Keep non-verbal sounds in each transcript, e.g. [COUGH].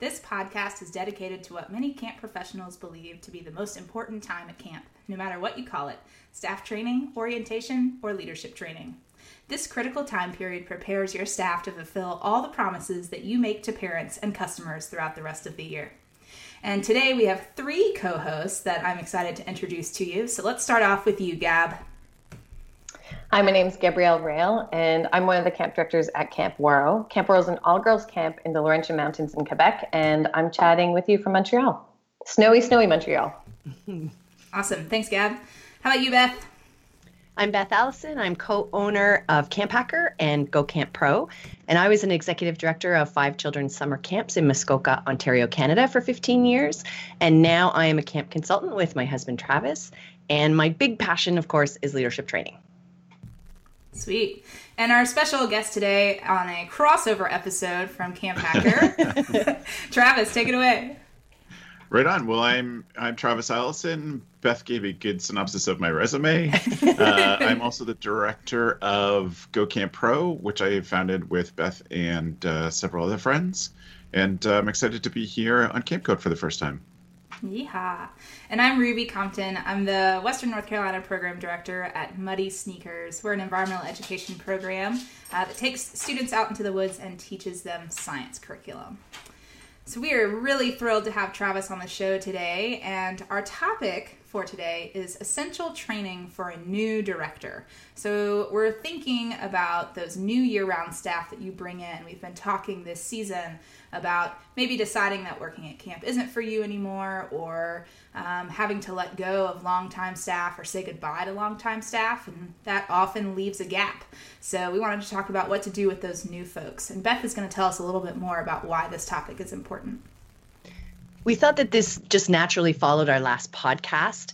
This podcast is dedicated to what many camp professionals believe to be the most important time at camp, no matter what you call it staff training, orientation, or leadership training. This critical time period prepares your staff to fulfill all the promises that you make to parents and customers throughout the rest of the year. And today we have three co hosts that I'm excited to introduce to you. So let's start off with you, Gab. Hi, my name is Gabrielle Rail, and I'm one of the camp directors at Camp Ouareau. Camp Ouareau is an all girls camp in the Laurentian Mountains in Quebec, and I'm chatting with you from Montreal. Snowy, snowy Montreal. [LAUGHS] Awesome. Thanks, Gab. How about you, Beth? I'm Beth Allison. I'm co owner of Camp Hacker and Go Camp Pro. And I was an executive director of five children's summer camps in Muskoka, Ontario, Canada for 15 years. And now I am a camp consultant with my husband, Travis. And my big passion, of course, is leadership training. Sweet. And our special guest today on a crossover episode from Camp Hacker, [LAUGHS] [LAUGHS] Travis, take it away. Right on. Well, I'm I'm Travis Allison. Beth gave a good synopsis of my resume. [LAUGHS] Uh, I'm also the director of Go Camp Pro, which I founded with Beth and uh, several other friends. And uh, I'm excited to be here on Camp Code for the first time. Yeehaw. And I'm Ruby Compton. I'm the Western North Carolina Program Director at Muddy Sneakers. We're an environmental education program uh, that takes students out into the woods and teaches them science curriculum. So we are really thrilled to have Travis on the show today, and our topic for today is essential training for a new director. So we're thinking about those new year-round staff that you bring in. We've been talking this season about maybe deciding that working at camp isn't for you anymore, or um, having to let go of longtime staff or say goodbye to longtime staff, and that often leaves a gap. So we wanted to talk about what to do with those new folks. And Beth is going to tell us a little bit more about why this topic is important. We thought that this just naturally followed our last podcast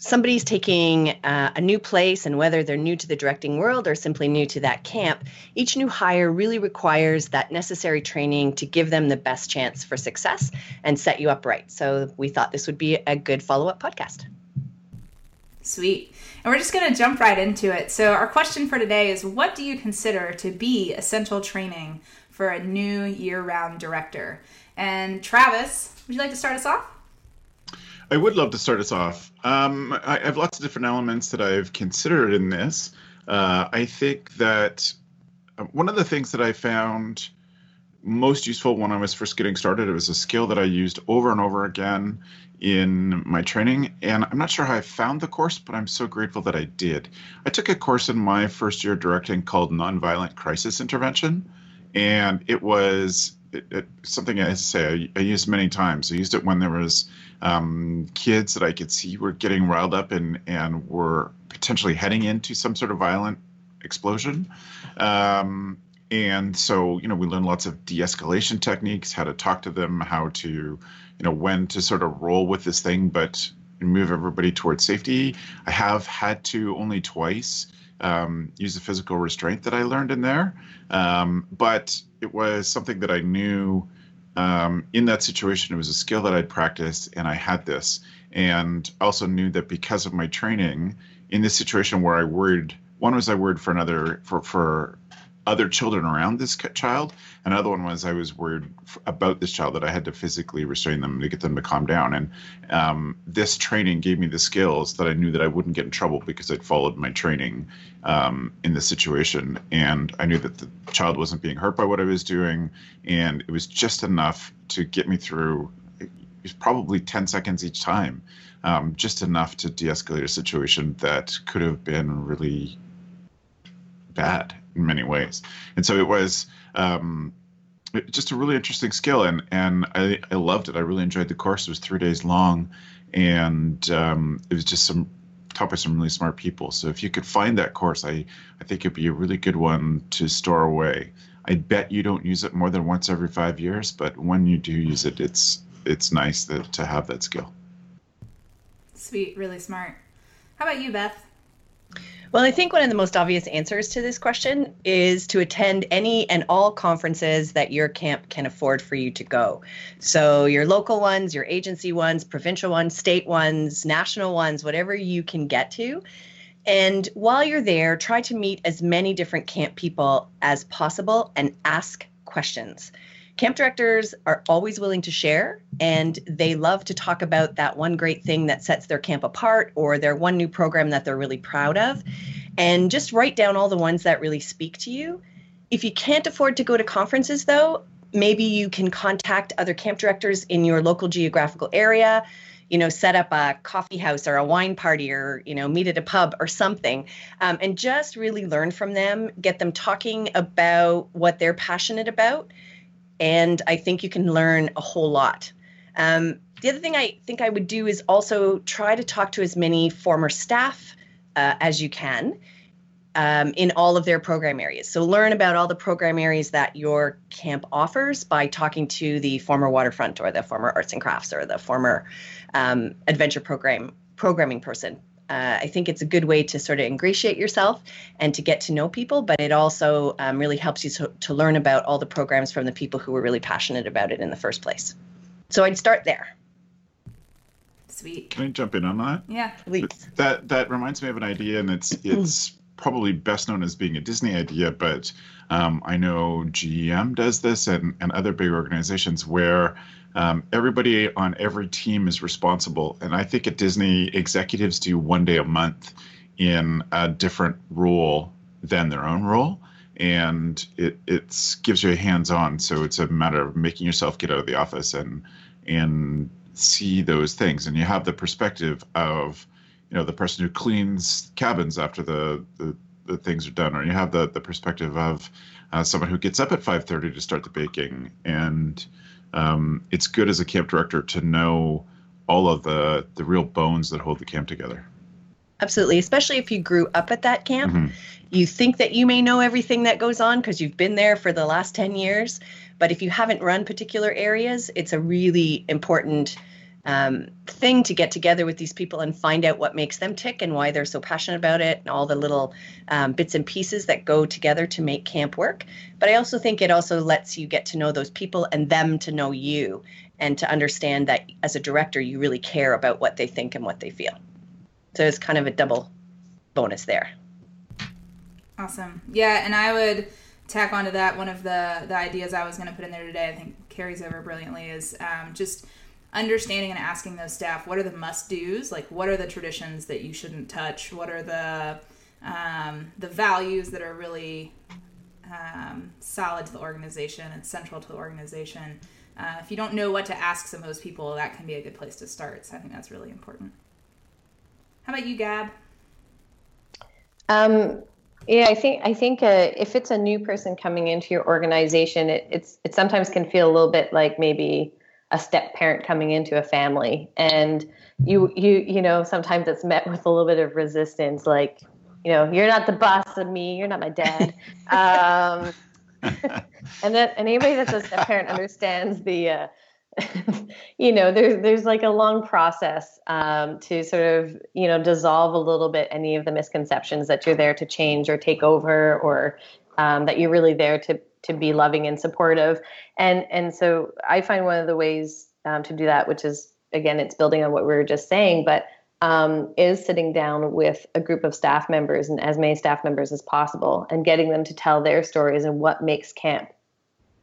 somebody's taking uh, a new place and whether they're new to the directing world or simply new to that camp, each new hire really requires that necessary training to give them the best chance for success and set you up right. So we thought this would be a good follow up podcast. Sweet. And we're just going to jump right into it. So, our question for today is What do you consider to be essential training for a new year round director? And Travis, would you like to start us off? I would love to start us off. Um, I have lots of different elements that I've considered in this. Uh, I think that uh, one of the things that I found most useful when I was first getting started, it was a skill that I used over and over again in my training. And I'm not sure how I found the course, but I'm so grateful that I did. I took a course in my first year directing called Nonviolent Crisis Intervention. And it was it, it, something I say I, I, used many times. I used it when there was um, kids that I could see were getting riled up and and were potentially heading into some sort of violent explosion. Um, and so you know we learned lots of de-escalation techniques, how to talk to them, how to you know when to sort of roll with this thing, but move everybody towards safety. I have had to only twice um, use the physical restraint that I learned in there. Um, but it was something that I knew um, in that situation. It was a skill that I'd practiced, and I had this. And also knew that because of my training in this situation where I worried, one was I worried for another for for other children around this child. Another one was I was worried about this child that I had to physically restrain them to get them to calm down. And um, this training gave me the skills that I knew that I wouldn't get in trouble because I'd followed my training um, in the situation. And I knew that the child wasn't being hurt by what I was doing. And it was just enough to get me through. It was probably 10 seconds each time, um, just enough to de escalate a situation that could have been really bad in many ways. And so it was um, just a really interesting skill, and and I, I loved it. I really enjoyed the course. It was three days long, and um, it was just some taught by some really smart people. So if you could find that course, I I think it'd be a really good one to store away. I bet you don't use it more than once every five years, but when you do use it, it's it's nice that, to have that skill. Sweet, really smart. How about you, Beth? Well, I think one of the most obvious answers to this question is to attend any and all conferences that your camp can afford for you to go. So, your local ones, your agency ones, provincial ones, state ones, national ones, whatever you can get to. And while you're there, try to meet as many different camp people as possible and ask questions. Camp directors are always willing to share and they love to talk about that one great thing that sets their camp apart or their one new program that they're really proud of. And just write down all the ones that really speak to you. If you can't afford to go to conferences, though, maybe you can contact other camp directors in your local geographical area you know set up a coffee house or a wine party or you know meet at a pub or something um, and just really learn from them get them talking about what they're passionate about and I think you can learn a whole lot. Um, the other thing I think I would do is also try to talk to as many former staff uh, as you can um, in all of their program areas. So learn about all the program areas that your camp offers by talking to the former waterfront or the former arts and crafts or the former um, adventure program programming person uh, I think it's a good way to sort of ingratiate yourself and to get to know people, but it also um, really helps you to, to learn about all the programs from the people who were really passionate about it in the first place. So I'd start there. Sweet. Can I jump in on that? Yeah. Please. That that reminds me of an idea, and it's it's probably best known as being a Disney idea, but um, I know GM does this and, and other big organizations where um, everybody on every team is responsible. And I think at Disney, executives do one day a month in a different role than their own role. And it it gives you a hands on. So it's a matter of making yourself get out of the office and and see those things. And you have the perspective of, you know, the person who cleans cabins after the, the, the things are done, or you have the, the perspective of uh, someone who gets up at 5.30 to start the baking and um, it's good as a camp director to know all of the the real bones that hold the camp together. Absolutely, especially if you grew up at that camp. Mm-hmm. You think that you may know everything that goes on because you've been there for the last 10 years. But if you haven't run particular areas, it's a really important um, thing to get together with these people and find out what makes them tick and why they're so passionate about it and all the little um, bits and pieces that go together to make camp work. But I also think it also lets you get to know those people and them to know you and to understand that as a director, you really care about what they think and what they feel. So it's kind of a double bonus there. Awesome. Yeah, and I would tack onto that one of the the ideas I was going to put in there today. I think carries over brilliantly is um, just understanding and asking those staff what are the must do's like what are the traditions that you shouldn't touch? What are the um, the values that are really um, solid to the organization and central to the organization? Uh, if you don't know what to ask some of those people that can be a good place to start. So i think that's really important. How about you gab? Um, yeah, I think I think uh, if it's a new person coming into your organization, it, it's it sometimes can feel a little bit like maybe a step parent coming into a family. And you you you know sometimes it's met with a little bit of resistance like you know you're not the boss of me. You're not my dad. [LAUGHS] Um, [LAUGHS] and that anybody that's a step parent understands the uh, [LAUGHS] you know there's there's like a long process um, to sort of you know dissolve a little bit any of the misconceptions that you're there to change or take over or um, that you're really there to to be loving and supportive. And and so i find one of the ways um, to do that which is again it's building on what we were just saying but um, is sitting down with a group of staff members and as many staff members as possible and getting them to tell their stories and what makes camp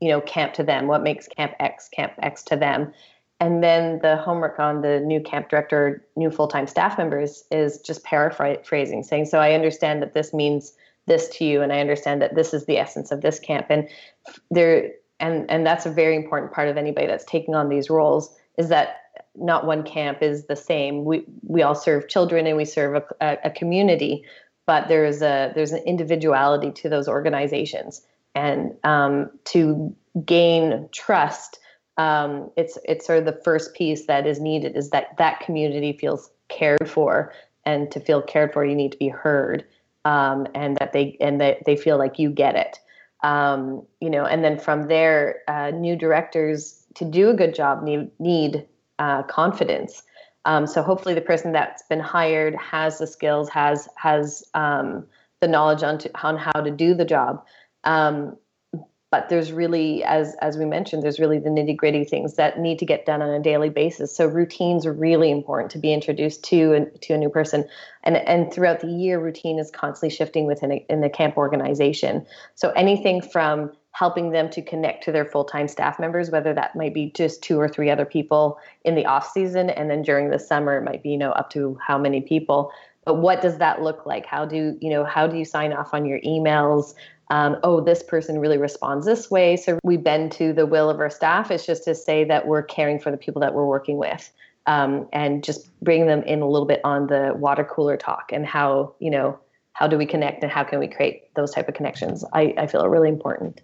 you know camp to them what makes camp x camp x to them. And then the homework on the new camp director new full-time staff members is just paraphrasing saying so i understand that this means this to you and i understand that this is the essence of this camp and there and and that's a very important part of anybody that's taking on these roles is that not one camp is the same. We we all serve children and we serve a, a community but there's a there's an individuality to those organizations. And um, to gain trust um, it's it's sort of the first piece that is needed is that that community feels cared for and to feel cared for you need to be heard um, and that they and that they feel like you get it. Um, you know, and then from there, uh, new directors to do a good job need need uh, confidence. Um, so hopefully, the person that's been hired has the skills, has has um, the knowledge on to, on how to do the job. But there's really as as we mentioned there's really the nitty gritty things that need to get done on a daily basis. So routines are really important to be introduced to and to a new person. And and throughout the year routine is constantly shifting within a, in the camp organization. So anything from helping them to connect to their full-time staff members whether that might be just two or three other people in the off season and then during the summer it might be you know up to how many people. But what does that look like? How do you know how do you sign off on your emails um, oh, this person really responds this way. So we bend to the will of our staff. It's just to say that we're caring for the people that we're working with um, and just bring them in a little bit on the water cooler talk and how, you know, how do we connect and how can we create those type of connections? I, I feel are really important.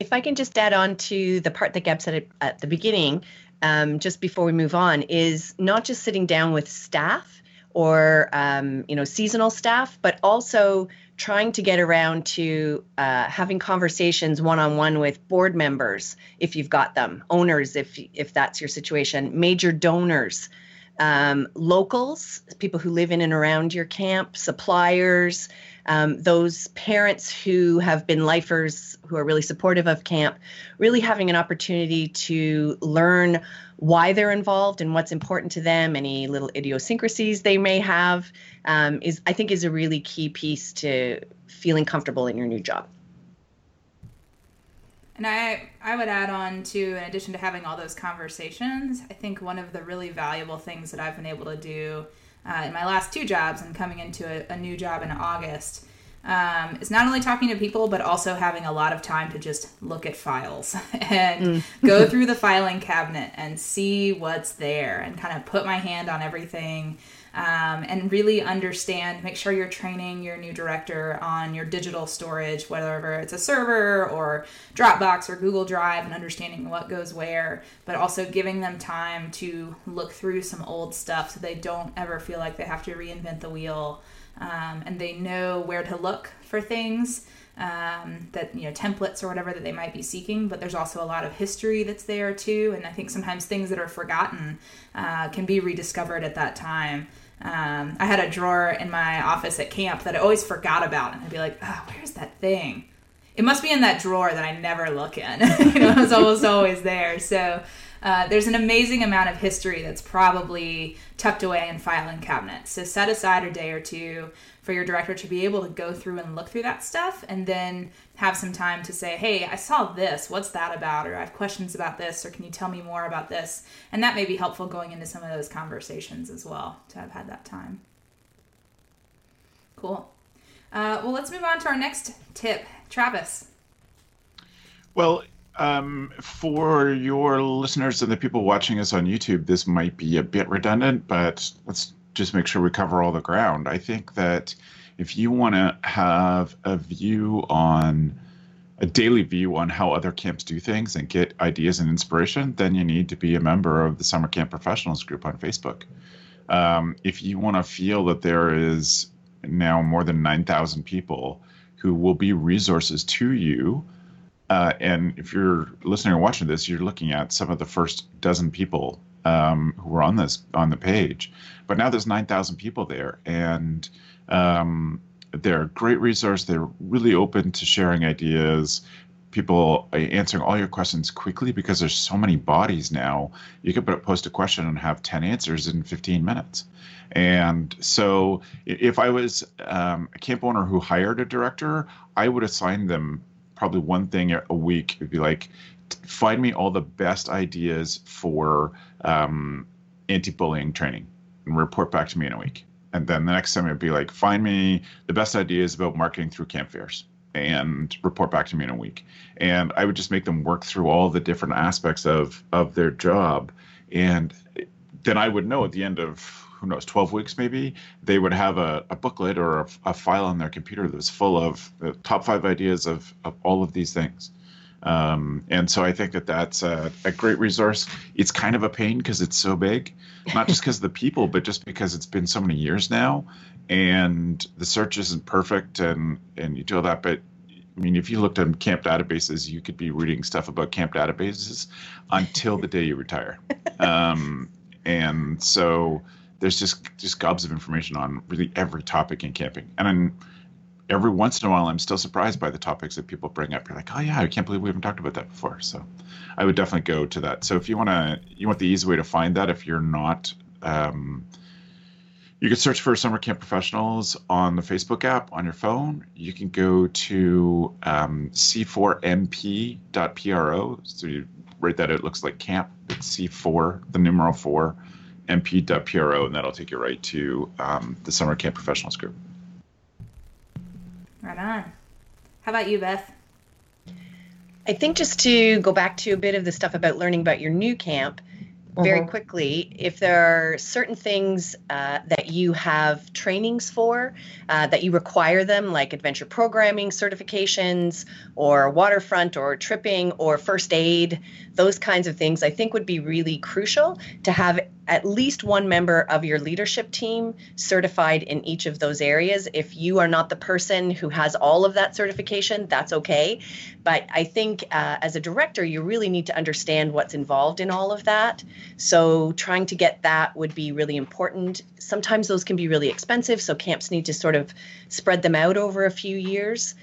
If I can just add on to the part that Gab said at the beginning, um, just before we move on, is not just sitting down with staff or um, you know seasonal staff, but also trying to get around to uh, having conversations one-on-one with board members if you've got them owners if if that's your situation major donors um, locals people who live in and around your camp suppliers um, those parents who have been lifers who are really supportive of camp really having an opportunity to learn why they're involved and what's important to them, any little idiosyncrasies they may have, um, is I think is a really key piece to feeling comfortable in your new job. And I, I would add on to, in addition to having all those conversations, I think one of the really valuable things that I've been able to do uh, in my last two jobs and coming into a, a new job in August um, is not only talking to people, but also having a lot of time to just look at files [LAUGHS] and mm. go [LAUGHS] through the filing cabinet and see what's there and kind of put my hand on everything um, and really understand, make sure you're training your new director on your digital storage, whether it's a server or Dropbox or Google Drive, and understanding what goes where, but also giving them time to look through some old stuff so they don't ever feel like they have to reinvent the wheel um, and they know where to look for things um, that you know templates or whatever that they might be seeking but there's also a lot of history that's there too. And i think sometimes things that are forgotten uh, can be rediscovered at that time. Um, i had a drawer in my office at camp that i always forgot about and i'd be like oh, where's that thing? It must be in that drawer that i never look in. [LAUGHS] You know it's almost always there. So uh, there's an amazing amount of history that's probably tucked away in filing cabinets. So set aside a day or two for your director to be able to go through and look through that stuff and then have some time to say, hey, I saw this. What's that about? Or I have questions about this. Or can you tell me more about this? And that may be helpful going into some of those conversations as well to have had that time. Cool. Uh, well, let's move on to our next tip. Travis. Well, um, for your listeners and the people watching us on YouTube, this might be a bit redundant, but let's just make sure we cover all the ground. I think that if you want to have a view on a daily view on how other camps do things and get ideas and inspiration, then you need to be a member of the Summer Camp Professionals group on Facebook. Um, if you want to feel that there is now more than 9,000 people who will be resources to you uh, and if you're listening or watching this, you're looking at some of the first dozen people um, who were on this on the page. But now there's 9,000 people there, and um, they're a great resource. They're really open to sharing ideas. People answering all your questions quickly because there's so many bodies now. You can post a question and have 10 answers in 15 minutes. And so, if I was um, a camp owner who hired a director, I would assign them probably one thing a week It'd be like find me all the best ideas for um, anti-bullying training and report back to me in a week. And then the next time it'd be like find me the best ideas about marketing through camp fairs and report back to me in a week. And i would just make them work through all the different aspects of of their job. And then i would know at the end of who knows 12 weeks maybe they would have a, a booklet or a, a, file on their computer that was full of the top five ideas of, of all of these things um, and so i think that that's a, a great resource it's kind of a pain because it's so big not just because of the people but just because it's been so many years now and the search isn't perfect and and you do all that but I mean, if you looked at camp databases, you could be reading stuff about camp databases until the day you retire. [LAUGHS] Um, and so there's just just gobs of information on really every topic in camping. And then every once in a while, I'm still surprised by the topics that people bring up. You're like, oh yeah, I can't believe we haven't talked about that before. So I would definitely go to that. So if you want to, you want the easy way to find that if you're not. Um, you can search for Summer Camp Professionals on the Facebook app on your phone. You can go to um, c4mp.pro. So you write that, it looks like camp. It's C4, the numeral 4, mp.pro, and that'll take you right to um, the Summer Camp Professionals group. Right on. How about you, Beth? I think just to go back to a bit of the stuff about learning about your new camp, very Mhm. quickly if there are certain things uh, that you have trainings for uh, that you require them like adventure programming certifications or waterfront or tripping or first aid those kinds of things i think would be really crucial to have at least one member of your leadership team certified in each of those areas if you are not the person who has all of that certification that's okay but i think uh, as a director you really need to understand what's involved in all of that so trying to get that would be really important. Sometimes those can be really expensive, so camps need to sort of spread them out over a few years.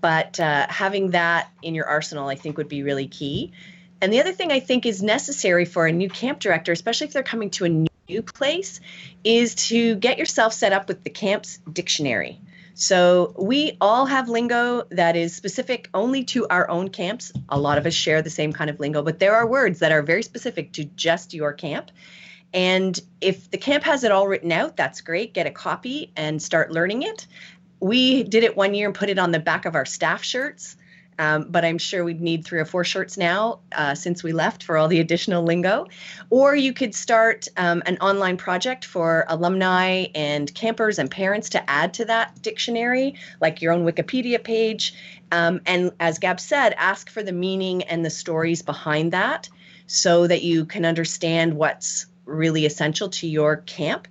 But uh, having that in your arsenal, I think, would be really key. And the other thing I think is necessary for a new camp director, especially if they're coming to a new place, is to get yourself set up with the camp's dictionary. So we all have lingo that is specific only to our own camps. A lot of us share the same kind of lingo, but there are words that are very specific to just your camp. And if the camp has it all written out, that's great. Get a copy and start learning it. We did it one year and put it on the back of our staff shirts. Um, but I'm sure we'd need three or four shirts now uh, since we left for all the additional lingo. Or you could start um, an online project for alumni and campers and parents to add to that dictionary, like your own Wikipedia page. Um, and as Gab said, ask for the meaning and the stories behind that so that you can understand what's really essential to your camp.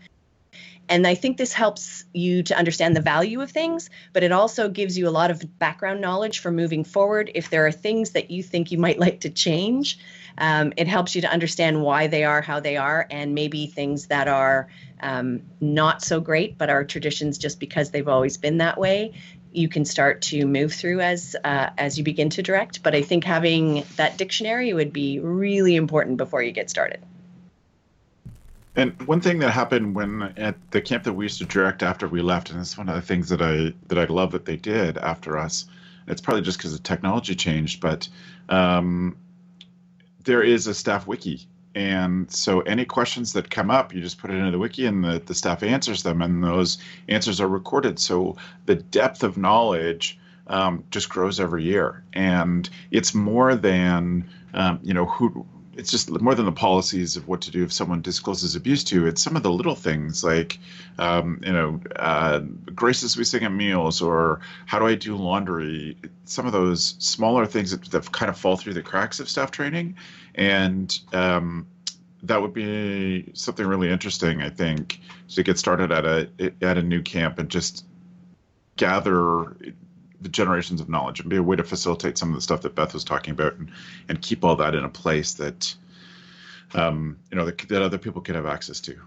And I think this helps you to understand the value of things, but it also gives you a lot of background knowledge for moving forward. If there are things that you think you might like to change, um, it helps you to understand why they are how they are, and maybe things that are um, not so great, but are traditions just because they've always been that way. You can start to move through as uh, as you begin to direct. But I think having that dictionary would be really important before you get started. And one thing that happened when at the camp that we used to direct after we left, and it's one of the things that I that I love that they did after us. It's probably just because the technology changed, but um, there is a staff wiki, and so any questions that come up, you just put it into the wiki, and the, the staff answers them, and those answers are recorded. So the depth of knowledge um, just grows every year, and it's more than um, you know who it's just more than the policies of what to do if someone discloses abuse to you. It's some of the little things like, um, you know, uh, graces we sing at meals, or how do I do laundry? Some of those smaller things that, that kind of fall through the cracks of staff training, and um, that would be something really interesting, I think, to get started at a at a new camp and just gather the generations of knowledge and be a way to facilitate some of the stuff that Beth was talking about and, and keep all that in a place that um, you know that, that other people can have access to.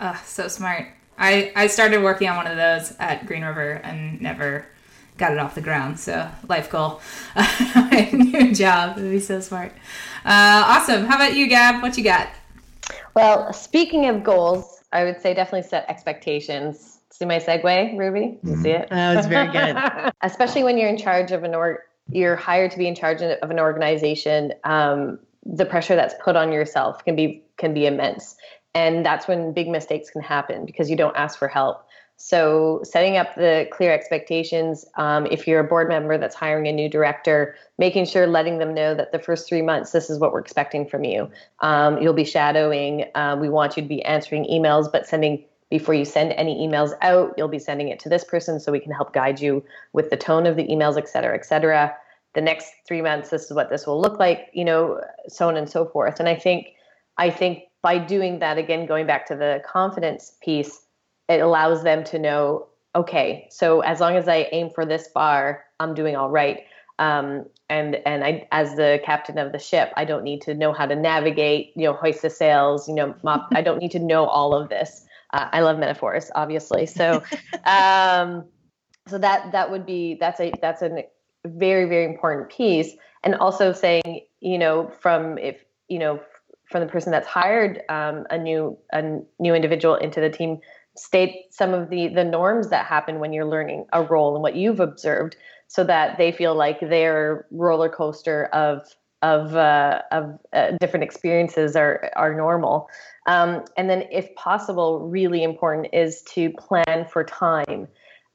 Oh, so smart. I, I started working on one of those at Green River and never got it off the ground. So life goal, [LAUGHS] my new job. It'd be so smart. Uh, awesome. How about you, Gab? What you got? Well, speaking of goals, I would say definitely set expectations. See my segue, Ruby? You see it? That was very good. [LAUGHS] Especially when you're in charge of an org, you're hired to be in charge of an organization. Um, the pressure that's put on yourself can be can be immense, and that's when big mistakes can happen because you don't ask for help. So, setting up the clear expectations. Um, if you're a board member that's hiring a new director, making sure letting them know that the first three months, this is what we're expecting from you. Um, you'll be shadowing. Um, we want you to be answering emails, but sending before you send any emails out, you'll be sending it to this person so we can help guide you with the tone of the emails, et cetera, et cetera. The next three months, this is what this will look like, you know, so on and so forth. And I think, I think by doing that, again, going back to the confidence piece, it allows them to know okay, so as long as I aim for this bar, I'm doing all right. Um, and and I, as the captain of the ship, I don't need to know how to navigate, you know, hoist the sails, you know, mop. I don't need to know all of this. Uh, I love metaphors, obviously. [LAUGHS] So, um, so that that would be that's a that's a very very important piece. And also saying, you know, from if you know from the person that's hired um, a new a new individual into the team state some of the the norms that happen when you're learning a role and what you've observed so that they feel like their roller coaster of of uh, of uh, different experiences are are normal um, and then if possible really important is to plan for time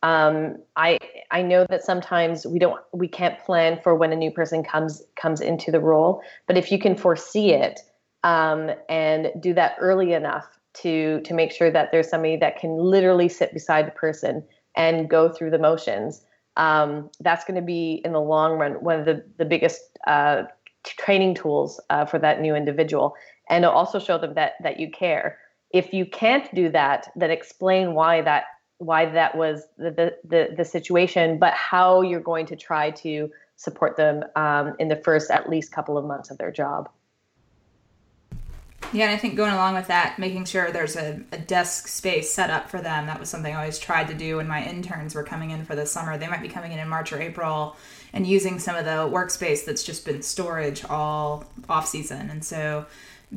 um, I I know that sometimes we don't we can't plan for when a new person comes comes into the role, but if you can foresee it um, and do that early enough, to to make sure that there's somebody that can literally sit beside the person and go through the motions. Um, that's going to be in the long run one of the the biggest uh, training tools uh, for that new individual, and also show them that that you care. If you can't do that, then explain why that why that was the the the, the situation, but how you're going to try to support them um, in the first at least couple of months of their job. Yeah, and I think going along with that, making sure there's a, a, desk space set up for them. That was something I always tried to do when my interns were coming in for the summer. They might be coming in in March or April and using some of the workspace that's just been storage all off season. And so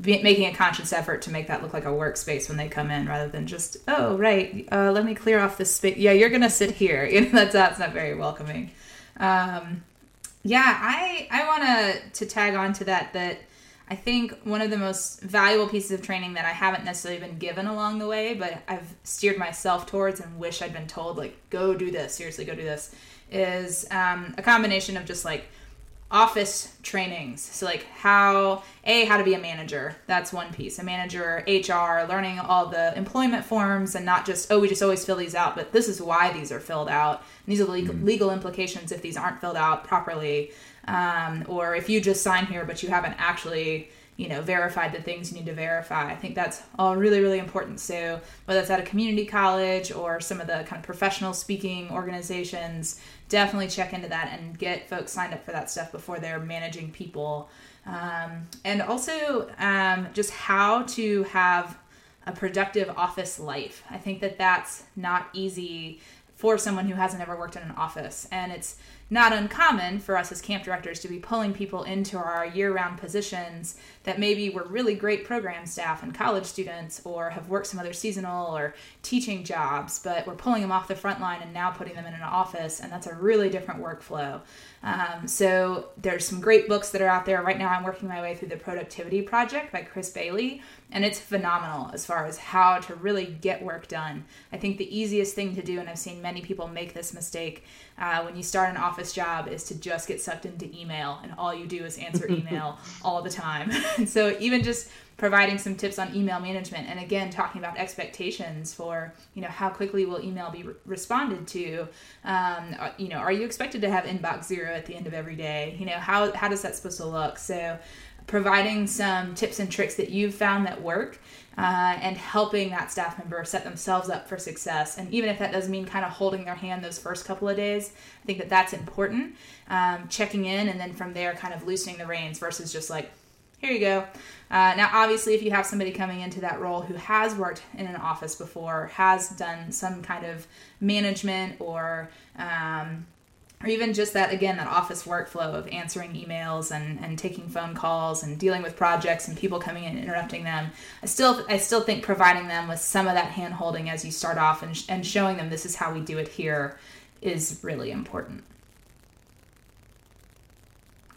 be, making a conscious effort to make that look like a workspace when they come in rather than just, oh, right, uh, let me clear off this space. Yeah, you're going to sit here. [LAUGHS] You know, that's, that's not very welcoming. Um, yeah, I, I want to to tag on to that, that – I think one of the most valuable pieces of training that I haven't necessarily been given along the way, but I've steered myself towards and wish I'd been told, like, go do this, seriously, go do this, is um, a combination of just like office trainings. So, like, how, A, how to be a manager. That's one piece. A manager, HR, learning all the employment forms and not just, oh, we just always fill these out, but this is why these are filled out. And these are legal, mm-hmm. legal implications if these aren't filled out properly um, or if you just sign here but you haven't actually you know verified the things you need to verify i think that's all really really important so whether it's at a community college or some of the kind of professional speaking organizations definitely check into that and get folks signed up for that stuff before they're managing people. Um, and also um, just how to have a productive office life. I think that that's not easy for someone who hasn't ever worked in an office. And it's not uncommon for us as camp directors to be pulling people into our year round positions that maybe were really great program staff and college students or have worked some other seasonal or teaching jobs, but we're pulling them off the front line and now putting them in an office, and that's a really different workflow. Um, so there's some great books that are out there. Right now, I'm working my way through the Productivity Project by Chris Bailey, and it's phenomenal as far as how to really get work done. I think the easiest thing to do, and I've seen many people make this mistake uh, when you start an office job, is to just get sucked into email, and all you do is answer [LAUGHS] email all the time. [LAUGHS] and [LAUGHS] so even just providing some tips on email management and again talking about expectations for you know how quickly will email be re- responded to um, uh, you know are you expected to have inbox zero at the end of every day? You know how, how does that supposed to look? So providing some tips and tricks that you've found that work uh, and helping that staff member set themselves up for success. And even if that does mean kind of holding their hand those first couple of days i think that that's important. Um, checking in and then from there kind of loosening the reins versus just like here you go. Uh, now, obviously, if you have somebody coming into that role who has worked in an office before, has done some kind of management or um, or even just that again that office workflow of answering emails and, and taking phone calls and dealing with projects and people coming in and interrupting them i still i still think providing them with some of that hand holding as you start off and, and showing them this is how we do it here is really important.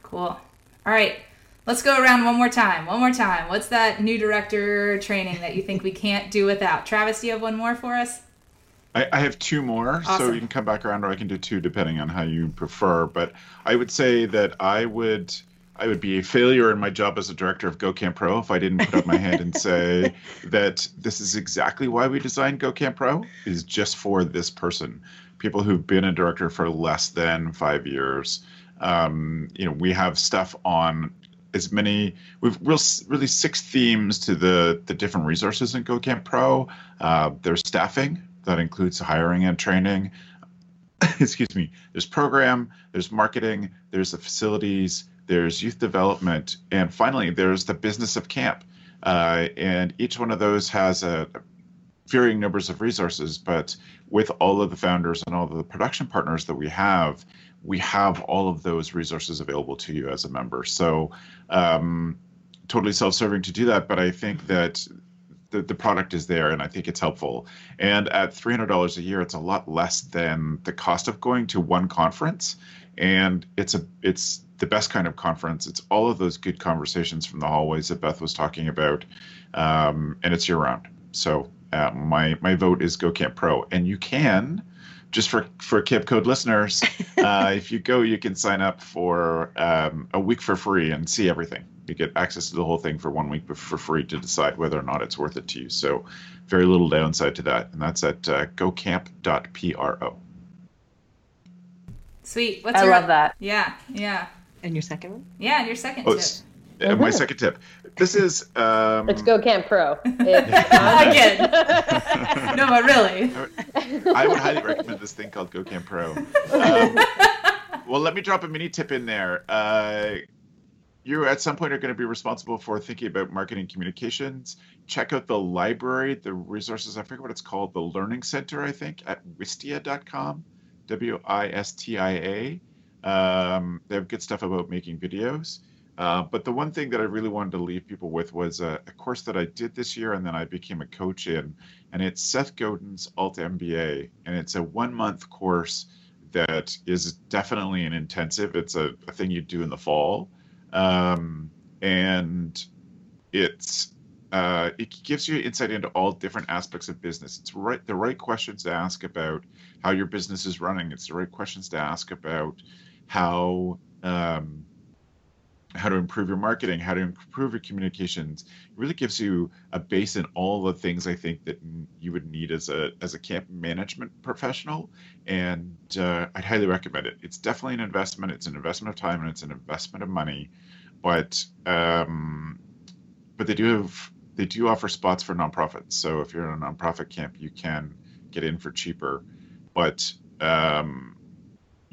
Cool. All right Let's go around one more time. One more time. What's that new director training that you think we can't do without? Travis, do you have one more for us? I, I have two more, awesome. so you can come back around, or I can do two depending on how you prefer. But I would say that I would I would be a failure in my job as a director of GoCamp Pro if I didn't put up my hand and say [LAUGHS] that this is exactly why we designed GoCamp Pro is just for this person. People who've been a director for less than five years. Um, you know, we have stuff on as many we've real, really six themes to the the different resources in GoCamp Pro. Uh, there's staffing, that includes hiring and training. [LAUGHS] Excuse me. There's program, there's marketing, there's the facilities, there's youth development, and finally there's the business of camp. Uh, and each one of those has a varying numbers of resources, but with all of the founders and all of the production partners that we have, we have all of those resources available to you as a member. So, um, totally self-serving to do that, but I think that the, the product is there and I think it's helpful. And at $300 a year, it's a lot less than the cost of going to one conference. And it's a it's the best kind of conference. It's all of those good conversations from the hallways that Beth was talking about, um, and it's year round. So uh, my my vote is Go Camp Pro, and you can just for for Camp Code listeners, [LAUGHS] uh, if you go, you can sign up for um, a week for free and see everything. You get access to the whole thing for one week for free to decide whether or not it's worth it to you. So, very little downside to that, and that's at uh, gocamp.pro. Sweet. What's I your love that. Yeah, yeah, And your second one? yeah. And your second Oh, tip. S- uh, my second tip. This is um, Let's go Camp Pro. [LAUGHS] It's [LAUGHS] Again. [LAUGHS] no, but really. I would highly recommend this thing called Go Camp Pro. Um, well, let me drop a mini tip in there. Uh, you at some point are going to be responsible for thinking about marketing communications. Check out the library, the resources. I forget what it's called, the Learning Center, I think, at wistia.com, W I S T I A. Um, they have good stuff about making videos. Uh, but the one thing that I really wanted to leave people with was a, a course that I did this year and then I became a coach in, and it's Seth Godin's Alt MBA, and it's a one month course that is definitely an intensive. It's a, a thing you do in the fall, um, and it's uh, it gives you insight into all different aspects of business. It's right the right questions to ask about how your business is running. It's the right questions to ask about how um, how to improve your marketing, how to improve your communications. It really gives you a base in all the things I think that you would need as a as a camp management professional, and uh, I'd highly recommend it. It's definitely an investment. It's an investment of time and it's an investment of money, but um, but they do have they do offer spots for nonprofits. So if you're in a nonprofit camp, you can get in for cheaper, but um,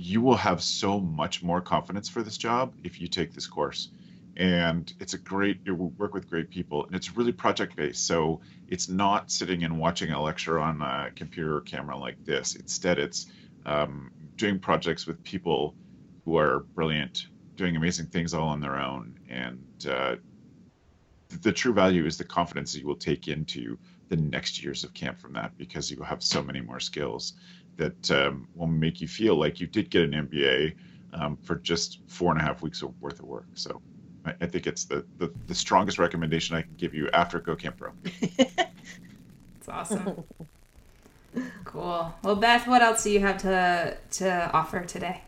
you will have so much more confidence for this job if you take this course. And it's a great, you work with great people, and it's really project based. So it's not sitting and watching a lecture on a computer or camera like this. Instead, it's um, doing projects with people who are brilliant, doing amazing things all on their own. And uh, the true value is the confidence that you will take into the next years of camp from that because you have so many more skills that um, will make you feel like you did get an MBA um, for just four and a half weeks of worth of work. So I, I think it's the, the, the strongest recommendation I can give you after Go Camp Pro. [LAUGHS] It's awesome. cool. Well, Beth, what else do you have to to offer today?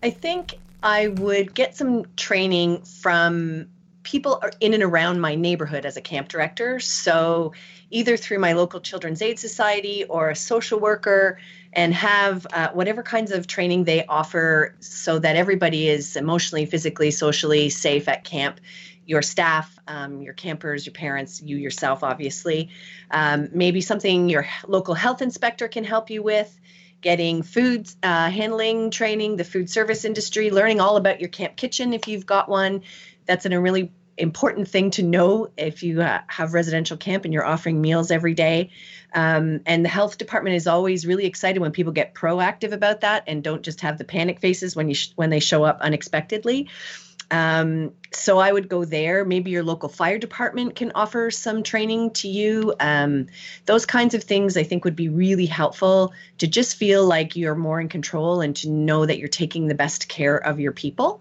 I think I would get some training from people are in and around my neighborhood as a camp director. So, either through my local Children's Aid Society or a social worker, and have uh, whatever kinds of training they offer so that everybody is emotionally, physically, socially safe at camp. Your staff, um, your campers, your parents, you yourself, obviously. Um, maybe something your local health inspector can help you with getting food uh, handling training, the food service industry, learning all about your camp kitchen if you've got one. That's a really important thing to know if you uh, have residential camp and you're offering meals every day. Um, and the health department is always really excited when people get proactive about that and don't just have the panic faces when you sh- when they show up unexpectedly. Um, so I would go there. Maybe your local fire department can offer some training to you. Um, those kinds of things I think would be really helpful to just feel like you're more in control and to know that you're taking the best care of your people.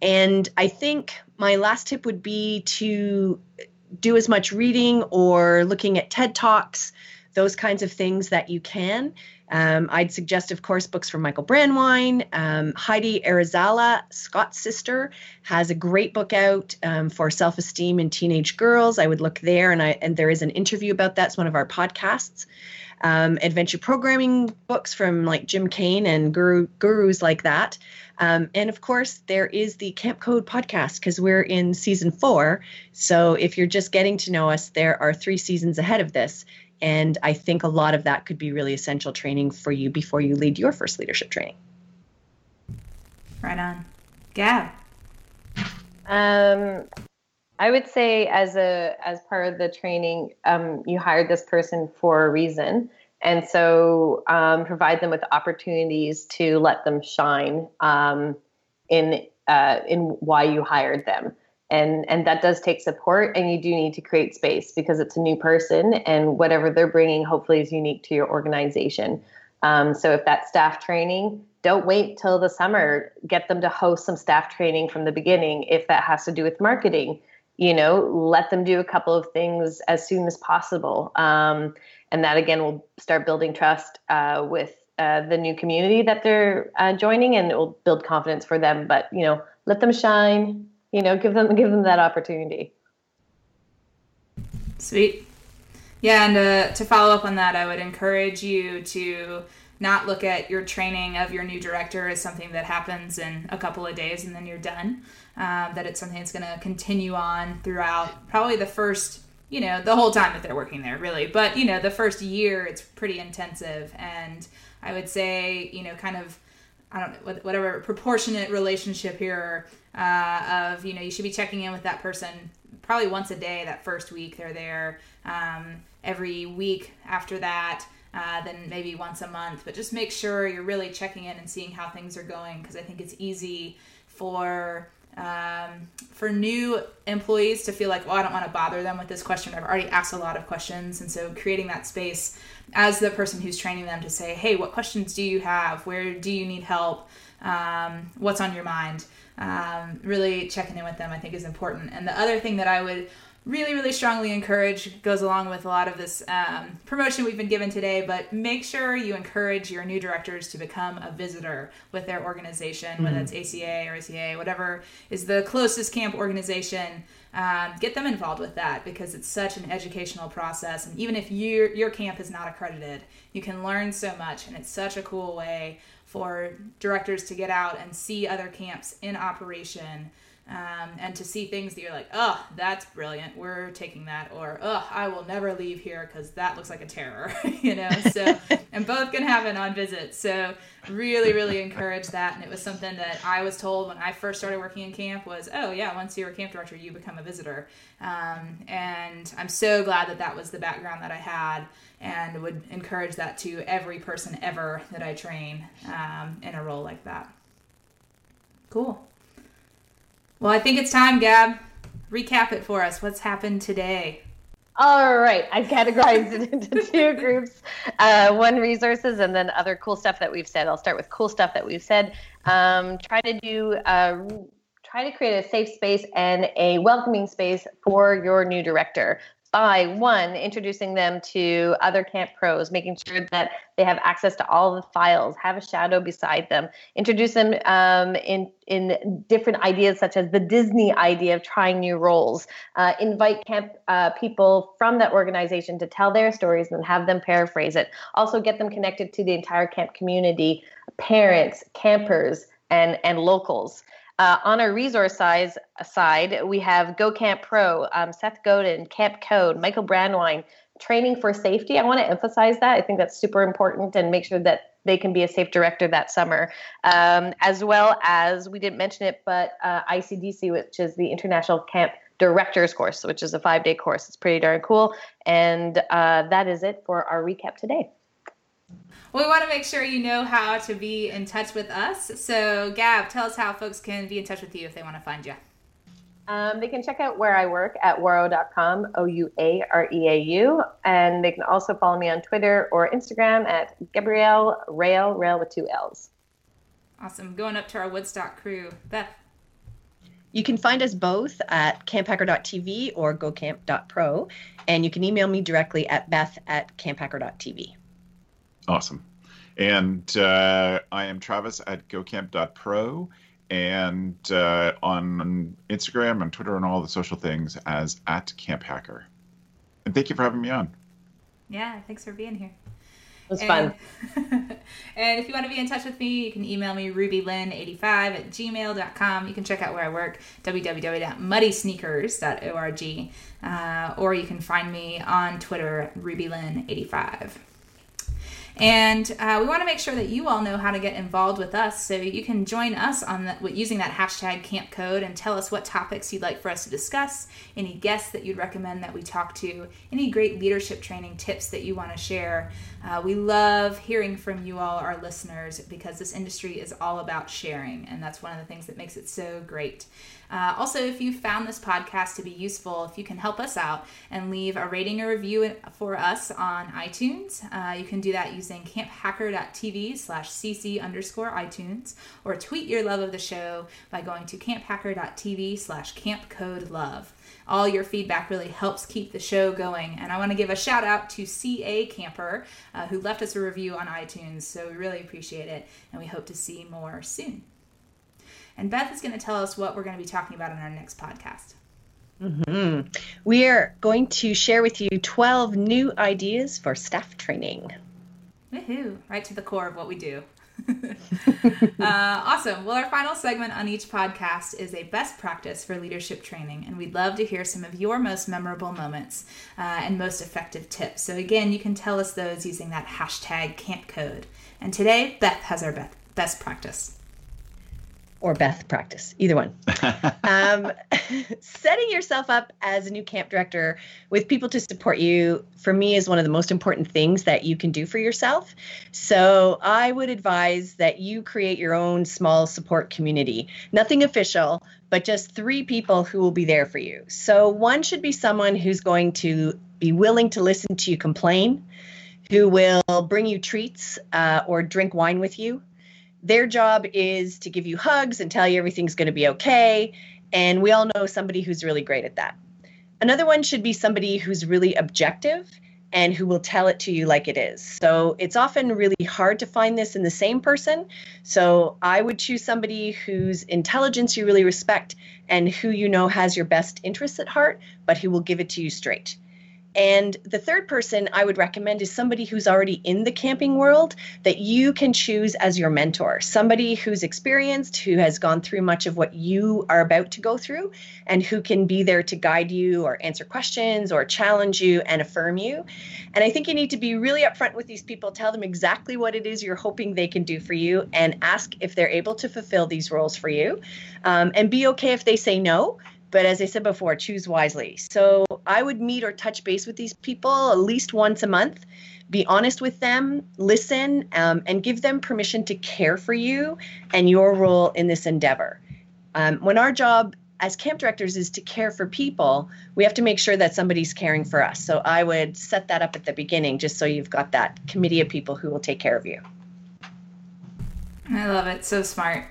And I think my last tip would be to do as much reading or looking at TED Talks, those kinds of things that you can. Um, I'd suggest, of course, books from Michael Brandwein. Um, Heidi Arizala, Scott's sister, has a great book out um, for self-esteem in teenage girls. I would look there, and I and there is an interview about that. It's one of our podcasts. Um, adventure programming books from like Jim Cain and guru, gurus like that. Um, and of course, there is the Camp Code podcast because we're in season four. So if you're just getting to know us, there are three seasons ahead of this. And I think a lot of that could be really essential training for you before you lead your first leadership training. Right on. Gab. Um, I would say as a as part of the training, um, you hired this person for a reason, and so um, provide them with opportunities to let them shine um, in uh, in why you hired them. And and that does take support, and you do need to create space because it's a new person, and whatever they're bringing hopefully is unique to your organization. Um, so if that's staff training, don't wait till the summer. Get them to host some staff training from the beginning. If that has to do with marketing, you know, let them do a couple of things as soon as possible. Um, and that again will start building trust uh, with uh, the new community that they're uh, joining, and it will build confidence for them. But you know, let them shine. You know, give them give them that opportunity. Sweet. Yeah, and uh, to follow up on that, I would encourage you to not look at your training of your new director as something that happens in a couple of days and then you're done. Um, that it's something that's going to continue on throughout probably the first, you know, the whole time that they're working there, really. But, you know, the first year, it's pretty intensive. And I would say, you know, kind of, I don't know, whatever proportionate relationship here uh, of, you know, you should be checking in with that person probably once a day that first week they're there. Um, every week after that uh, then maybe once a month. But just make sure you're really checking in and seeing how things are going because I think it's easy for um, for new employees to feel like, well, I don't want to bother them with this question. I've already asked a lot of questions, and so creating that space as the person who's training them to say, hey, what questions do you have? Where do you need help? Um, what's on your mind? Um, really checking in with them, I think, is important. And the other thing that I would really, really strongly encourage goes along with a lot of this um, promotion we've been given today. But make sure you encourage your new directors to become a visitor with their organization, mm-hmm. whether it's ACA or ACA, whatever is the closest camp organization. Um, get them involved with that because it's such an educational process. And even if your your camp is not accredited, you can learn so much, and it's such a cool way for directors to get out and see other camps in operation um, and to see things that you're like, oh, that's brilliant. We're taking that, or oh, I will never leave here because that looks like a terror, [LAUGHS] you know. So, [LAUGHS] and both can happen on visits. So, really, really encourage that. And it was something that I was told when I first started working in camp was, oh yeah, once you're a camp director, you become a visitor. Um, and I'm so glad that that was the background that I had, and would encourage that to every person ever that I train um, in a role like that. Cool. Well, I think it's time, Gab. Recap it for us. What's happened today? All right, I've categorized it into [LAUGHS] two groups. Uh, one resources, and then other cool stuff that we've said. I'll start with cool stuff that we've said. Um, try to do, uh, try to create a safe space and a welcoming space for your new director by one introducing them to other camp pros making sure that they have access to all the files have a shadow beside them introduce them um, in in different ideas such as the disney idea of trying new roles. Uh, invite camp uh, people from that organization to tell their stories and have them paraphrase it. Also get them connected to the entire camp community parents campers and and locals uh, on our resource size, side, we have Go Camp Pro, um, Seth Godin, Camp Code, Michael Brandwein, training for safety. I want to emphasize that. I think that's super important and make sure that they can be a safe director that summer. Um, as well as, we didn't mention it, but uh, ICDC, which is the International Camp Directors course, which is a five day course. It's pretty darn cool. And uh, that is it for our recap today. Well, we want to make sure you know how to be in touch with us. So, Gab, tell us how folks can be in touch with you if they want to find you. Um, they can check out where I work at ouareau.com, O U A R E A U. And they can also follow me on Twitter or Instagram at Gabrielle Rail, Rail with two L's. Awesome. Going up to our Woodstock crew. Beth. You can find us both at camphacker.tv or gocamp.pro. And you can email me directly at beth at camphacker.tv. Awesome. And uh, I am Travis at gocamp.pro and uh, on Instagram and Twitter and all the social things as at Camp Hacker. And thank you for having me on. Yeah, thanks for being here. It was fun. and [LAUGHS] if you want to be in touch with me, you can email me rubylyn85 at gmail.com. You can check out where I work, www.muddysneakers.org. Uh, or you can find me on Twitter, rubylyn85. And uh, we want to make sure that you all know how to get involved with us. So you can join us on the, using that hashtag camp code and tell us what topics you'd like for us to discuss, any guests that you'd recommend that we talk to, any great leadership training tips that you want to share. Uh, we love hearing from you all, our listeners, because this industry is all about sharing. And that's one of the things that makes it so great. Uh, also, if you found this podcast to be useful, if you can help us out and leave a rating or review for us on iTunes, uh, you can do that using camphacker.tv slash cc underscore iTunes or tweet your love of the show by going to camphacker.tv slash campcodelove. All your feedback really helps keep the show going. And I want to give a shout out to CA Camper, uh, who left us a review on iTunes. So we really appreciate it, and we hope to see more soon. And Beth is going to tell us what we're going to be talking about in our next podcast. Mm-hmm. We are going to share with you 12 new ideas for staff training. Woohoo! Right to the core of what we do. [LAUGHS] uh, awesome. Well, our final segment on each podcast is a best practice for leadership training, and we'd love to hear some of your most memorable moments uh, and most effective tips. So, again, you can tell us those using that hashtag camp code. And today, Beth has our best practice or Beth practice, either one. [LAUGHS] um, [LAUGHS] setting yourself up as a new camp director with people to support you, for me, is one of the most important things that you can do for yourself. So I would advise that you create your own small support community. Nothing official, but just three people who will be there for you. So one should be someone who's going to be willing to listen to you complain, who will bring you treats uh, or drink wine with you their job is to give you hugs and tell you everything's going to be okay. And we all know somebody who's really great at that. Another one should be somebody who's really objective and who will tell it to you like it is. So it's often really hard to find this in the same person. So I would choose somebody whose intelligence you really respect and who you know has your best interests at heart, but who will give it to you straight. And the third person I would recommend is somebody who's already in the camping world that you can choose as your mentor, somebody who's experienced, who has gone through much of what you are about to go through, and who can be there to guide you or answer questions or challenge you and affirm you. And I think you need to be really upfront with these people, tell them exactly what it is you're hoping they can do for you, and ask if they're able to fulfill these roles for you. Um, and be okay if they say no but as I said before, choose wisely. So I would meet or touch base with these people at least once a month. Be honest with them, listen, um, and give them permission to care for you and your role in this endeavor. Um, when our job as camp directors is to care for people, we have to make sure that somebody's caring for us. So I would set that up at the beginning just so you've got that committee of people who will take care of you. I love it. So smart.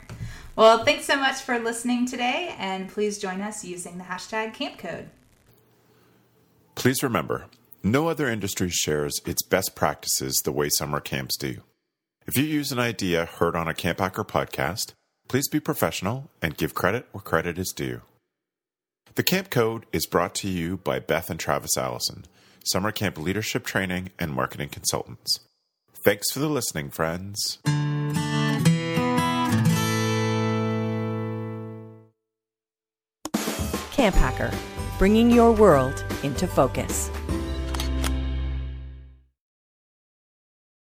Well, thanks so much for listening today, and please join us using the hashtag CampCode. Please remember, no other industry shares its best practices the way summer camps do. If you use an idea heard on a Camp Hacker podcast, please be professional and give credit where credit is due. The Camp Code is brought to you by Beth and Travis Allison, summer camp leadership training and marketing consultants. Thanks for the listening, friends. Camp Hacker, bringing your world into focus.